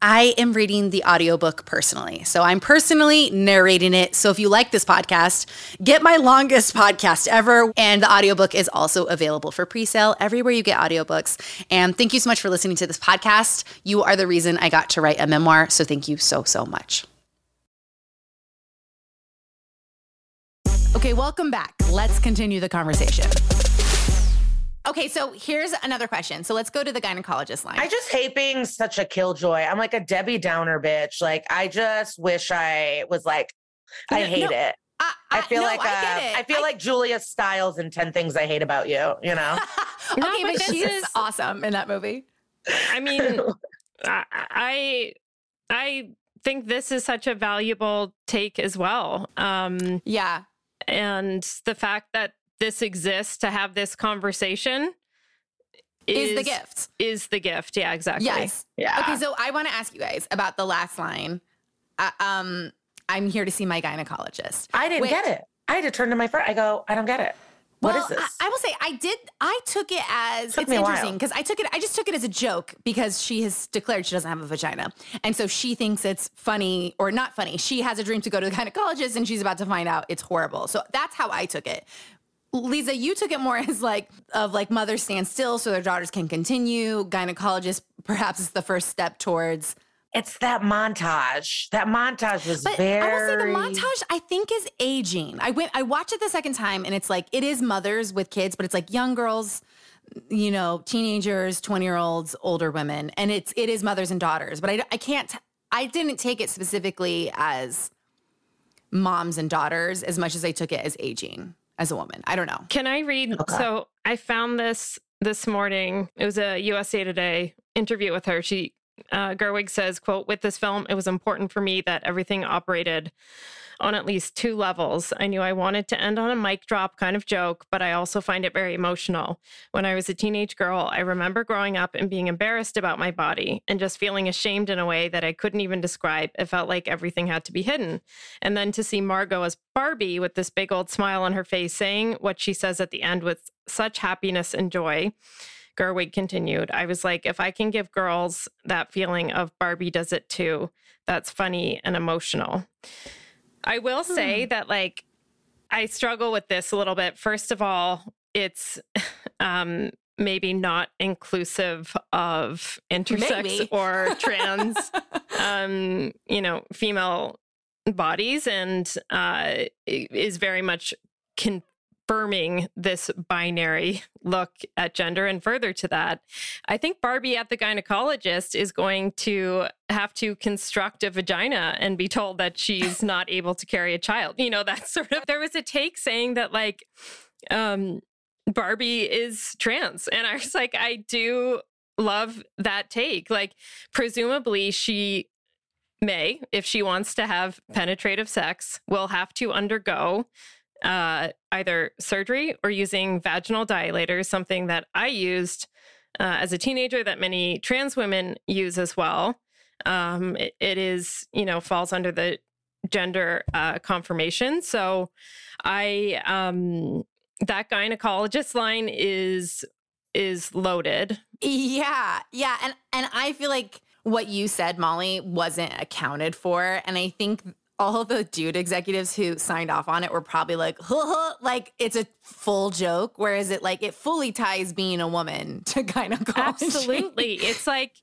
I am reading the audiobook personally. So I'm personally narrating it. So if you like this podcast, get my longest podcast ever. And the audiobook is also available for pre-sale everywhere you get audiobooks. And thank you so much for listening to this podcast. You are the reason I got to write a memoir. So thank you so, so much. Okay, welcome back. Let's continue the conversation. Okay, so here's another question. So let's go to the gynecologist line. I just hate being such a killjoy. I'm like a Debbie Downer bitch. Like I just wish I was like, I hate no, it. I, I, I feel no, like uh, I, I, feel I, like Julia Stiles in Ten Things I Hate About You. You know? okay, No, but, but she is is- awesome in that movie. I mean, I, I I think this is such a valuable take as well. Um, Yeah, and the fact that this exists to have this conversation is, the gift. Is the gift. Yeah, exactly. Yes. Yeah. Okay, so I want to ask you guys about the last line. Uh, um, I'm here to see my gynecologist. I didn't Wait. get it. I had to turn to my friend. I go, I don't get it. What well, is this? I, I will say I did. I took it as Took it's me a while. interesting because I took it. I just took it as a joke because she has declared she doesn't have a vagina, and so she thinks it's funny or not funny. She has a dream to go to the gynecologist, and she's about to find out it's horrible. So that's how I took it. Liza, you took it more as like of like mothers stand still so their daughters can continue. Gynecologist perhaps is the first step towards. it's that montage. That montage was But very. I will say the montage I think is aging. I went I watched it the second time and it's like it is mothers with kids, but it's like young girls, you know, teenagers, 20-year-olds, older women, and it's it is mothers and daughters. But I I can't I didn't take it specifically as moms and daughters as much as I took it as aging as a woman. I don't know. Can I read? Okay. So I found this this morning. It was a USA Today interview with her. She uh, Gerwig says, "quote With this film, it was important for me that everything operated on at least two levels. I knew I wanted to end on a mic drop kind of joke, but I also find it very emotional. When I was a teenage girl, I remember growing up and being embarrassed about my body and just feeling ashamed in a way that I couldn't even describe. It felt like everything had to be hidden. And then to see Margot as Barbie with this big old smile on her face saying what she says at the end with such happiness and joy. Gerwig continued, I was like, if I can give girls that feeling of Barbie does it too, that's funny and emotional. I will say that, like, I struggle with this a little bit. First of all, it's um, maybe not inclusive of intersex Maybe. or trans, um, you know, female bodies, and uh, is very much confirming this binary look at gender. And further to that, I think Barbie at the gynecologist is going to have to construct a vagina and be told that she's not able to carry a child. You know, that sort of. There was a take saying that, like, um, Barbie is trans. And I was like, I do love that take. Like, presumably, she may, if she wants to have penetrative sex, will have to undergo uh, either surgery or using vaginal dilators, something that I used uh, as a teenager that many trans women use as well. Um, it, it is, you know, falls under the gender uh, confirmation. So I, um, that gynecologist line is is loaded. Yeah, yeah, and and I feel like what you said, Molly, wasn't accounted for. And I think all the dude executives who signed off on it were probably like, huh, huh, like it's a full joke. Whereas it like it fully ties being a woman to gynecology. Absolutely. it's like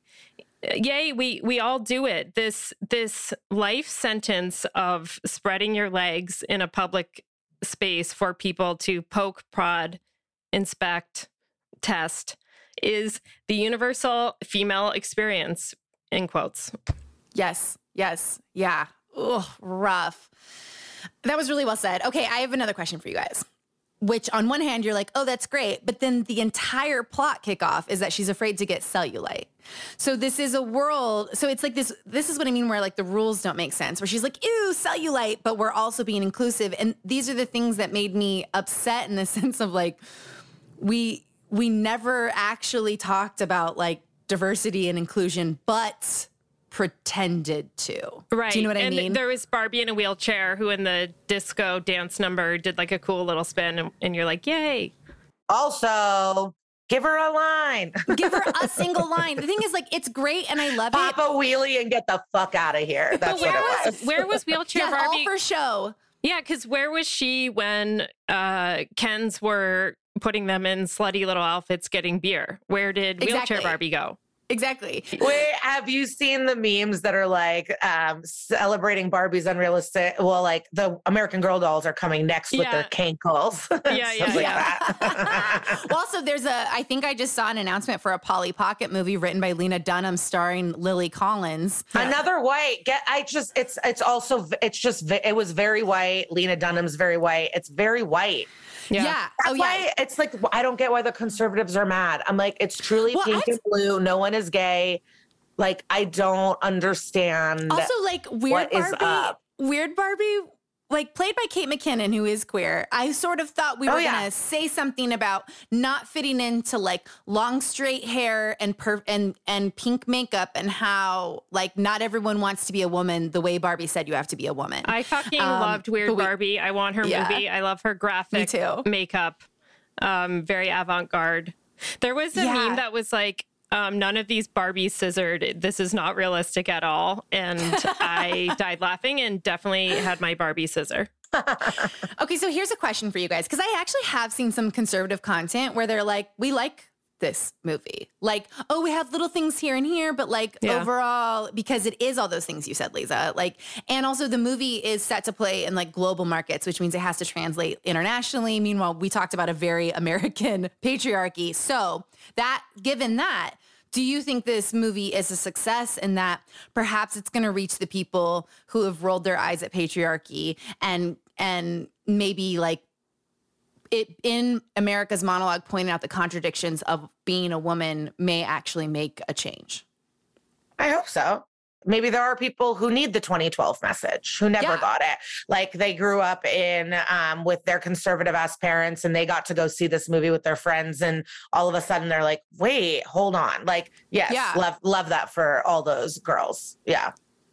yay we we all do it this this life sentence of spreading your legs in a public space for people to poke prod inspect test is the universal female experience in quotes Yes. Yes. Yeah. Ugh, rough. That was really well said. Okay, I have another question for you guys. Which, on one hand, you're like, oh, that's great. But then the entire plot kickoff is that she's afraid to get cellulite. So this is a world. So it's like this. This is what I mean, where like the rules don't make sense. Where she's like, ew, cellulite, but we're also being inclusive. And these are the things that made me upset in the sense of like, we we never actually talked about like diversity and inclusion, but pretended to. right Do you know what I and mean? there was barbie in a wheelchair who in the disco dance number did like a cool little spin and, and you're like yay Also, give her a line. Give her a single line. The thing is, like, it's great and I love Pop it. Pop a wheelie and get the fuck out of here. That's what where it was was. where was wheelchair Yeah, barbie all for show. Yeah, because where was she when uh Kens were putting them in slutty little outfits getting beer? Where did Exactly. wheelchair Barbie go? Exactly. Wait, have you seen the memes that are like um, celebrating Barbie's unrealistic? Well, like the American Girl dolls are coming next with their Yeah. cankles. Yeah, yeah, like yeah. that. Well, also, there's a, I think I just saw an announcement for a Polly Pocket movie written by Lena Dunham starring Lily Collins. Another white. Get. I just. It's. It's also. It's just. It was very white. Lena Dunham's very white. It's very white. Yeah. Yeah. That's Oh, yeah. why it's like I don't get why the conservatives are mad. I'm like, it's truly Well, pink I've- and blue. No one is gay. Like I don't understand. Also, like, Weird What is Barbie. up? Weird Barbie. Like played by Kate McKinnon, who is queer. I sort of thought we Oh, were yeah. gonna say something about not fitting into like long straight hair and per- and and pink makeup and how like not everyone wants to be a woman the way Barbie said you have to be a woman. I fucking Um, loved Weird we- Barbie. I want her Yeah. movie. I love her graphic too. makeup. Um, very avant garde. There was a Yeah. meme that was like, um, none of these Barbies scissored. This is not realistic at all. And I died laughing and definitely had my Barbie scissor. Okay, so here's a question for you guys because I actually have seen some conservative content where they're like, we like this movie. Like, oh, we have little things here and here, but like Yeah. overall, because it is all those things you said, Liza. Like, and also the movie is set to play in like global markets, which means it has to translate internationally. Meanwhile, we talked about a very American patriarchy. So, that given that, do you think this movie is a success in that perhaps it's going to reach the people who have rolled their eyes at patriarchy and and maybe like it in America's monologue pointing out the contradictions of being a woman may actually make a change? I hope so. Maybe there are people who need the 2012 message who never Yeah. got it. Like they grew up in um, with their conservative ass parents and they got to go see this movie with their friends and all of a sudden they're like, "Wait, hold on." Like, yes, Yeah. love love that for all those girls. Yeah.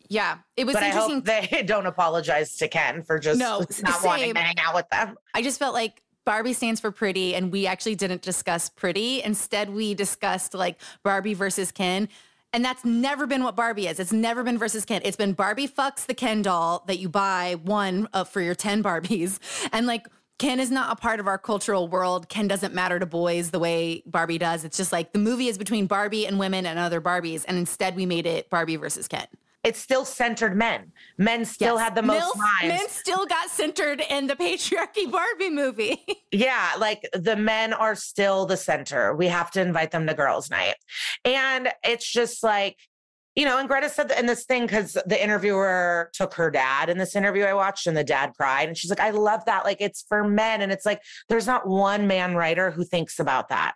Yeah, it was but I interesting. hope they don't apologize to Ken for just No, not wanting to hang out with them. I just felt like Barbie stands for pretty, and we actually didn't discuss pretty. Instead, we discussed like Barbie versus Ken. And that's never been what Barbie is. It's never been versus Ken. It's been Barbie fucks the Ken doll that you buy one for your 10 Barbies. And like, Ken is not a part of our cultural world. Ken doesn't matter to boys the way Barbie does. It's just like the movie is between Barbie and women and other Barbies. And instead, we made it Barbie versus Ken. It still centered men. Men still Yes. had the most Milf- lines. Men still got centered in the patriarchy Barbie movie. Yeah, like the men are still the center. We have to invite them to girls' night. And it's just like, you know, and Greta said in this thing because the interviewer took her dad in this interview I watched, and the dad cried. And she's like, I love that. Like, it's for men. And it's like, there's not one man writer who thinks about that.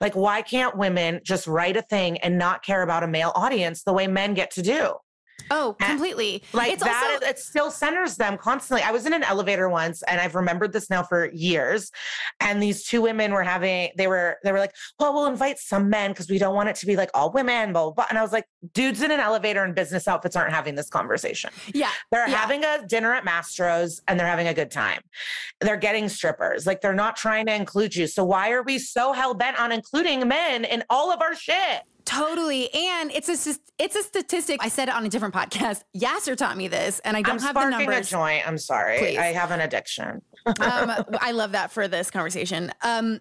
Like, why can't women just write a thing and not care about a male audience the way men get to do? Oh, completely. like it's that also, it still centers them constantly i was in an elevator once and i've remembered this now for years and these two women were having they were they were like well we'll invite some men because we don't want it to be like all women blah, blah blah and i was like dudes in an elevator in business outfits aren't having this conversation yeah. they're Yeah. having a dinner at Mastro's and they're having a good time. They're getting strippers. Like they're not trying to include you. So why are we so hell bent on including men in all of our shit? Totally. And it's a it's a statistic. I said it on a different podcast. Yasser taught me this, and I don't I'm have the numbers. a joint. I'm sorry. Please. I have an addiction. um, I love that for this conversation. Um,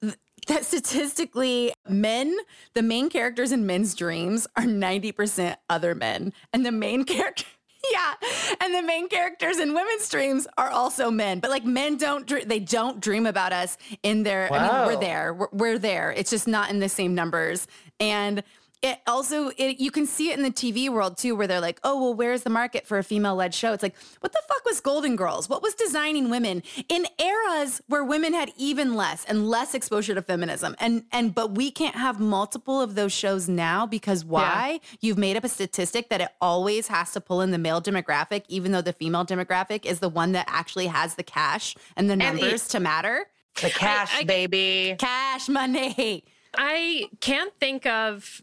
th- that statistically, men, the main characters in men's dreams are 90% other men. And the main character, yeah. And the main characters in women's dreams are also men. But like men don't, dr- they don't dream about us in their, I mean, Wow. we're there. We're, we're there. It's just not in the same numbers. And it also it, you can see it in the TV world too, where they're like, "Oh, well, where's the market for a female-led show?" It's like, what the fuck was Golden Girls? What was designing women in eras where women had even less and less exposure to feminism? And and but we can't have multiple of those shows now because why? You've made up a statistic that it always has to pull in the male demographic, even though the female demographic is the one that actually has the cash and the it- numbers to matter. The cash, I- baby. Cash money. I can't think of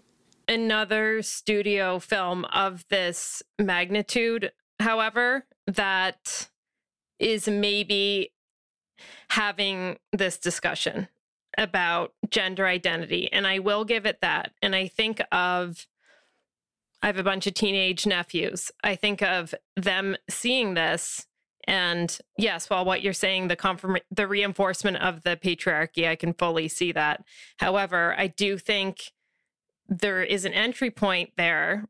another studio film of this magnitude, however, that is maybe having this discussion about gender identity. And I will give it that. And I think of, I have a bunch of teenage nephews. I think of them seeing this. And yes, while what you're saying, the confirm the reinforcement of the patriarchy, I can fully see that. However, I do think there is an entry point there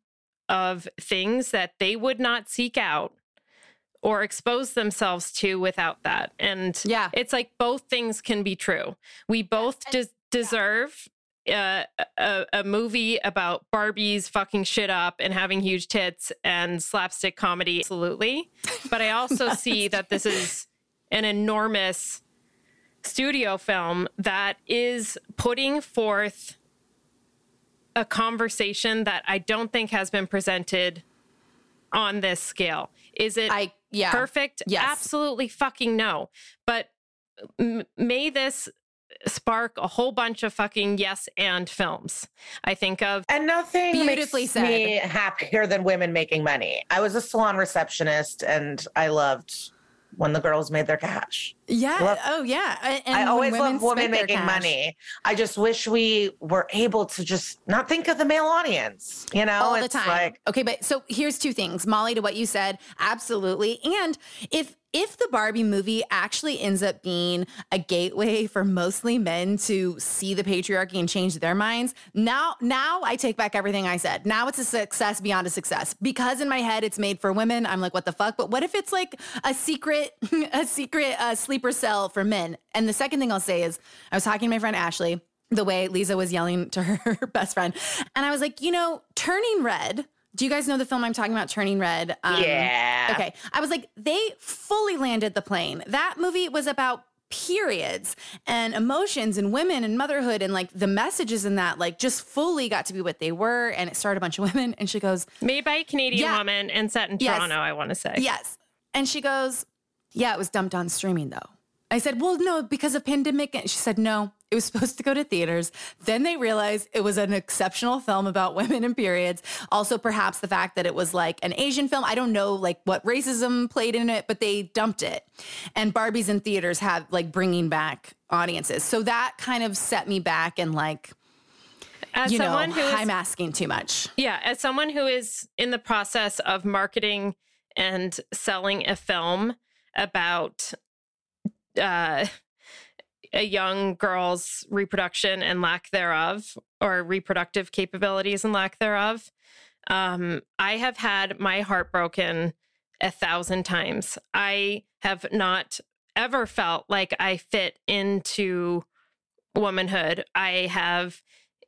of things that they would not seek out or expose themselves to without that. And Yeah. it's like both things can be true. We both des- deserve uh, a, a movie about Barbies fucking shit up and having huge tits and slapstick comedy. Absolutely. But I also see that this is an enormous studio film that is putting forth a conversation that I don't think has been presented on this scale. Is it I yeah. perfect? Yes. Absolutely fucking no. But m- may this spark a whole bunch of fucking yes and films. I think of And nothing Beautifully makes said. me happier than women making money. I was a salon receptionist and I loved when the girls made their cash. Yeah. Love- oh, yeah. And- I always love women making cash. money. I just wish we were able to just not think of the male audience. You know, all the time. Like, okay, but so here's two things, Molly, to what you said, absolutely. And if if the Barbie movie actually ends up being a gateway for mostly men to see the patriarchy and change their minds, now now I take back everything I said. Now it's a success beyond a success because in my head it's made for women. I'm like, what the fuck? But what if it's like a secret a secret uh, sleeper cell for men? And the second thing I'll say is, I was talking to my friend Ashley the way Liza was yelling to her best friend. And I was like, you know, Turning Red. Do you guys know the film I'm talking about, Turning Red? Um, Yeah. Okay. I was like, they fully landed the plane. That movie was about periods and emotions and women and motherhood and like the messages in that like just fully got to be what they were and it started a bunch of women and she goes made by a Canadian Yeah. woman and set in Yes. Toronto, I want to say. Yes. And she goes, Yeah, it was dumped on streaming though. I said, Well, no, because of pandemic. And she said, No, it was supposed to go to theaters. Then they realized it was an exceptional film about women and periods. Also, perhaps the fact that it was like an Asian film. I don't know like what racism played in it, but they dumped it. And Barbies in theaters have like bringing back audiences. So that kind of set me back and like, As you know, who is I'm asking too much. Yeah, as someone who is in the process of marketing and selling a film about uh, a young girl's reproduction and lack thereof, or reproductive capabilities and lack thereof, um, I have had my heart broken a thousand times. I have not ever felt like I fit into womanhood. I have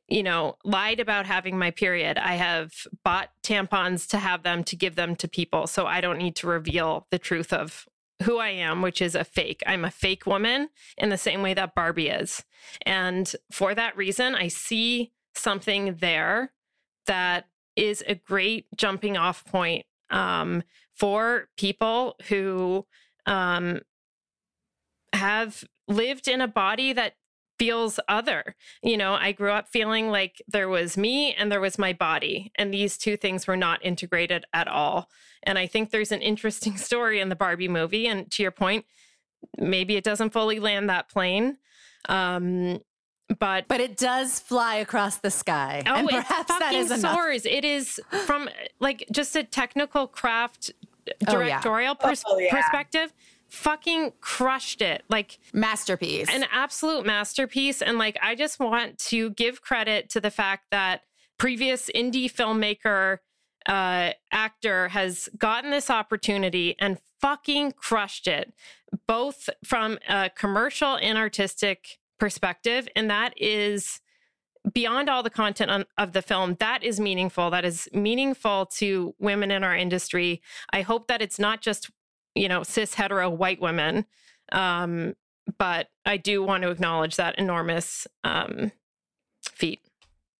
you know, lied about having my period. I have bought tampons to have them to give them to people. So I don't need to reveal the truth of who I am, which is a fake. I'm a fake woman in the same way that Barbie is. And for that reason, I see something there that is a great jumping off point um, for people who um, have lived in a body that feels other. You know, I grew up feeling like there was me and there was my body, and these two things were not integrated at all. And I think there's an interesting story in the Barbie movie. And to your point, maybe it doesn't fully land that plane. Um, but but it does fly across the sky. Oh, and it perhaps that fucking is enough. soars. It is from like just a technical craft Oh, yeah. directorial pers- Oh, yeah. perspective. Fucking crushed it. Like Masterpiece. an absolute masterpiece. And like, I just want to give credit to the fact that previous indie filmmaker, uh, actor has gotten this opportunity and fucking crushed it, both from a commercial and artistic perspective. And that is beyond all the content on, of the film that is meaningful that is meaningful to women in our industry i hope that it's not just you know cis hetero white women um, but i do want to acknowledge that enormous um, feat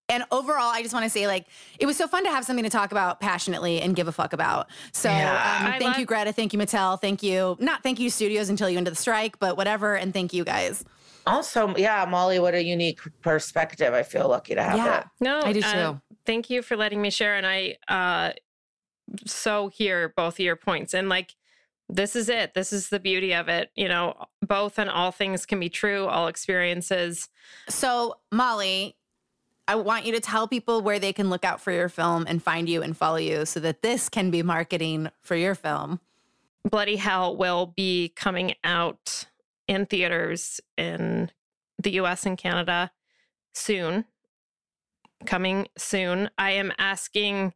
And overall, I just want to say, like, it was so fun to have something to talk about passionately and give a fuck about. So, Yeah. um, thank love- you, Greta. Thank you, Mattel. Thank you, not thank you, studios, until you into the strike, but whatever. And thank you, guys. Also, yeah, Molly, what a unique perspective. I feel lucky to have Yeah. it. no I do uh, too. thank you for letting me share and i uh so hear both of your points and like this is it this is the beauty of it you know both and all things can be true all experiences So, Molly, I want you to tell people where they can look out for your film and find you and follow you so that this can be marketing for your film. Bloody Hell will be coming out in theaters in the US and Canada soon. Coming soon. I am asking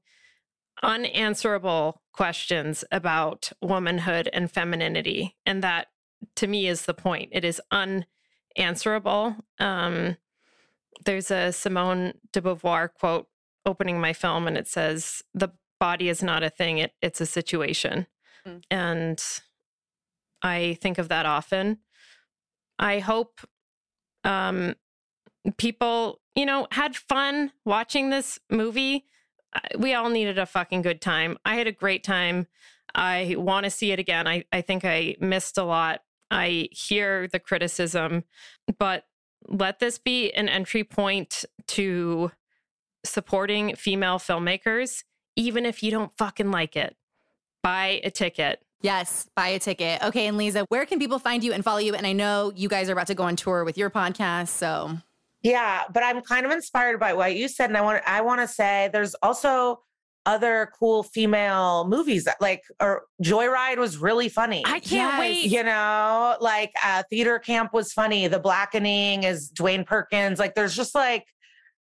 unanswerable questions about womanhood and femininity. And that to me is the point. It is unanswerable. Um, there's a Simone de Beauvoir quote opening my film, and it says, The body is not a thing, it, it's a situation. Mm. And I think of that often. I hope um, people, you know, had fun watching this movie. We all needed a fucking good time. I had a great time. I want to see it again. I, I think I missed a lot. I hear the criticism, but let this be an entry point to supporting female filmmakers, even if you don't fucking like it. Buy a ticket. Yes, buy a ticket. Okay, and Liza, where can people find you and follow you? And I know you guys are about to go on tour with your podcast, so Yeah, but I'm kind of inspired by what you said, and I want I want to say there's also other cool female movies that like or Joyride was really funny. I can't Yes. wait. you know, like uh, theater camp was funny. The Blackening is Dewayne Perkins. Like, there's just like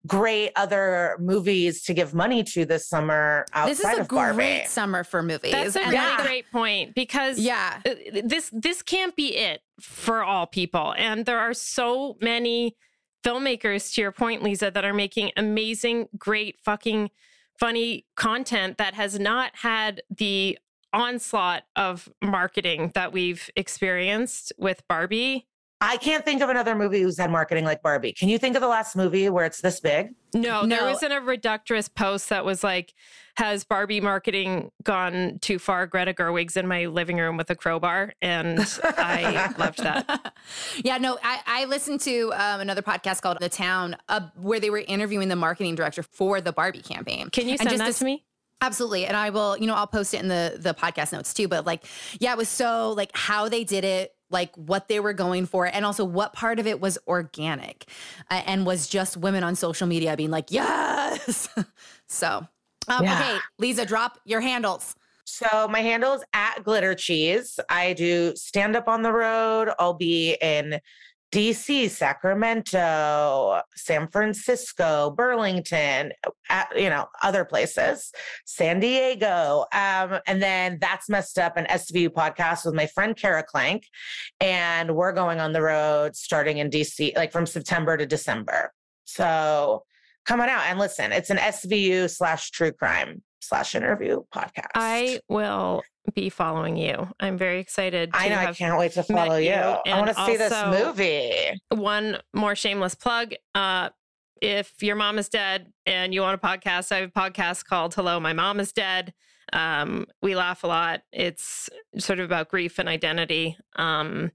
great other movies to give money to this summer outside this is a of Barbie. great summer for movies. That's a And really I great point because Yeah. uh, this this can't be it for all people, and there are so many filmmakers, to your point, Liza, that are making amazing, great, fucking funny content that has not had the onslaught of marketing that we've experienced with Barbie. I can't think of another movie who's had marketing like Barbie. Can you think of the last movie where it's this big? No, there wasn't a reductress post that was like, "Has Barbie marketing gone too far?" Greta Gerwig's in my living room with a crowbar, and I loved that. yeah, no, I, I listened to um, another podcast called The Town uh, where they were interviewing the marketing director for the Barbie campaign. Can you And send just that to me? Absolutely. And I will, you know, I'll post it in the the podcast notes too. But like, yeah, it was so like how they did it, like what they were going for, and also what part of it was organic uh, and was just women on social media being like, yes. so um, Yeah. okay, Liza, drop your handles. So my handle is at Glitter Cheese. I do stand up on the road. I'll be in DC, Sacramento, San Francisco, Burlington, at, you know, other places, San Diego. Um, and then that's messed up an SVU podcast with my friend Kara Klenk. And we're going on the road starting in DC, like from September to December. So come on out and listen. It's an SVU slash true crime slash interview podcast. I will be following you. I'm very excited. To I know. I can't wait to follow you. you, I want to see this movie. One more shameless plug. Uh, if your mom is dead and you want a podcast, I have a podcast called Hello, My Mom is Dead. Um, we laugh a lot. It's sort of about grief and identity. Um,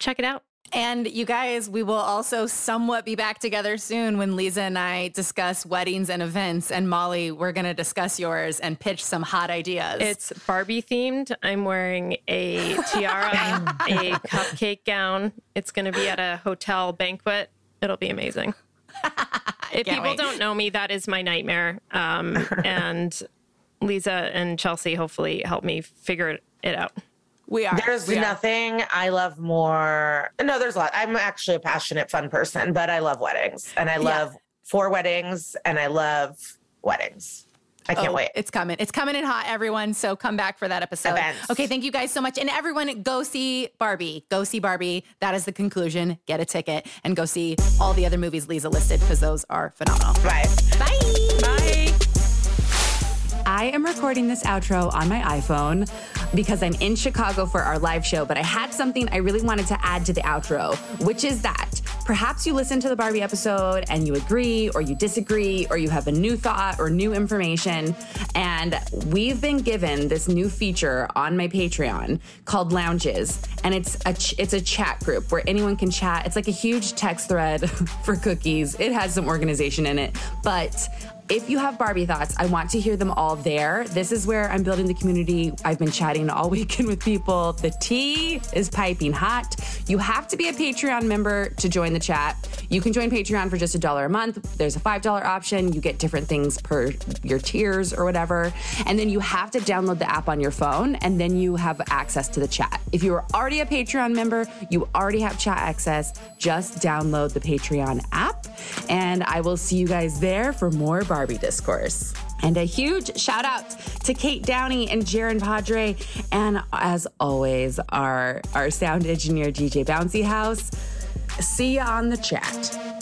check it out. And you guys, we will also somewhat be back together soon when Liza and I discuss weddings and events. And Molly, we're going to discuss yours and pitch some hot ideas. It's Barbie themed. I'm wearing a tiara, a cupcake gown. It's going to be at a hotel banquet It'll be amazing. if people wait. don't know me, that is my nightmare. Um, and Liza and Chelsea hopefully help me figure it out. We are. There's we are. nothing I love more. No, there's a lot. I'm actually a passionate, fun person, but I love weddings and I love four weddings and I love weddings. I can't Oh, wait. It's coming. It's coming in hot, everyone. So come back for that episode. Events. Okay, thank you guys so much. And everyone, go see Barbie. Go see Barbie. That is the conclusion. Get a ticket and go see all the other movies Liza listed because those are phenomenal. Bye. Bye. I am recording this outro on my iPhone because I'm in Chicago for our live show, but I had something I really wanted to add to the outro, which is that perhaps you listen to the Barbie episode and you agree or you disagree or you have a new thought or new information. And we've been given this new feature on my Patreon called Lounges, and it's a ch- it's a chat group where anyone can chat. It's like a huge text thread for cookies. It has some organization in it, but if you have Barbie thoughts, I want to hear them all there. This is where I'm building the community. I've been chatting all weekend with people. The tea is piping hot. You have to be a Patreon member to join the chat. You can join Patreon for just a dollar a month. There's a $5 option. You get different things per your tiers or whatever. And then you have to download the app on your phone and then you have access to the chat. If you are already a Patreon member, you already have chat access. Just download the Patreon app and I will see you guys there for more Barbie discourse. And a huge shout out to Kate Downey and Jaron Padre, and as always, our, our sound engineer, DJ Bouncy House. See you on the chat.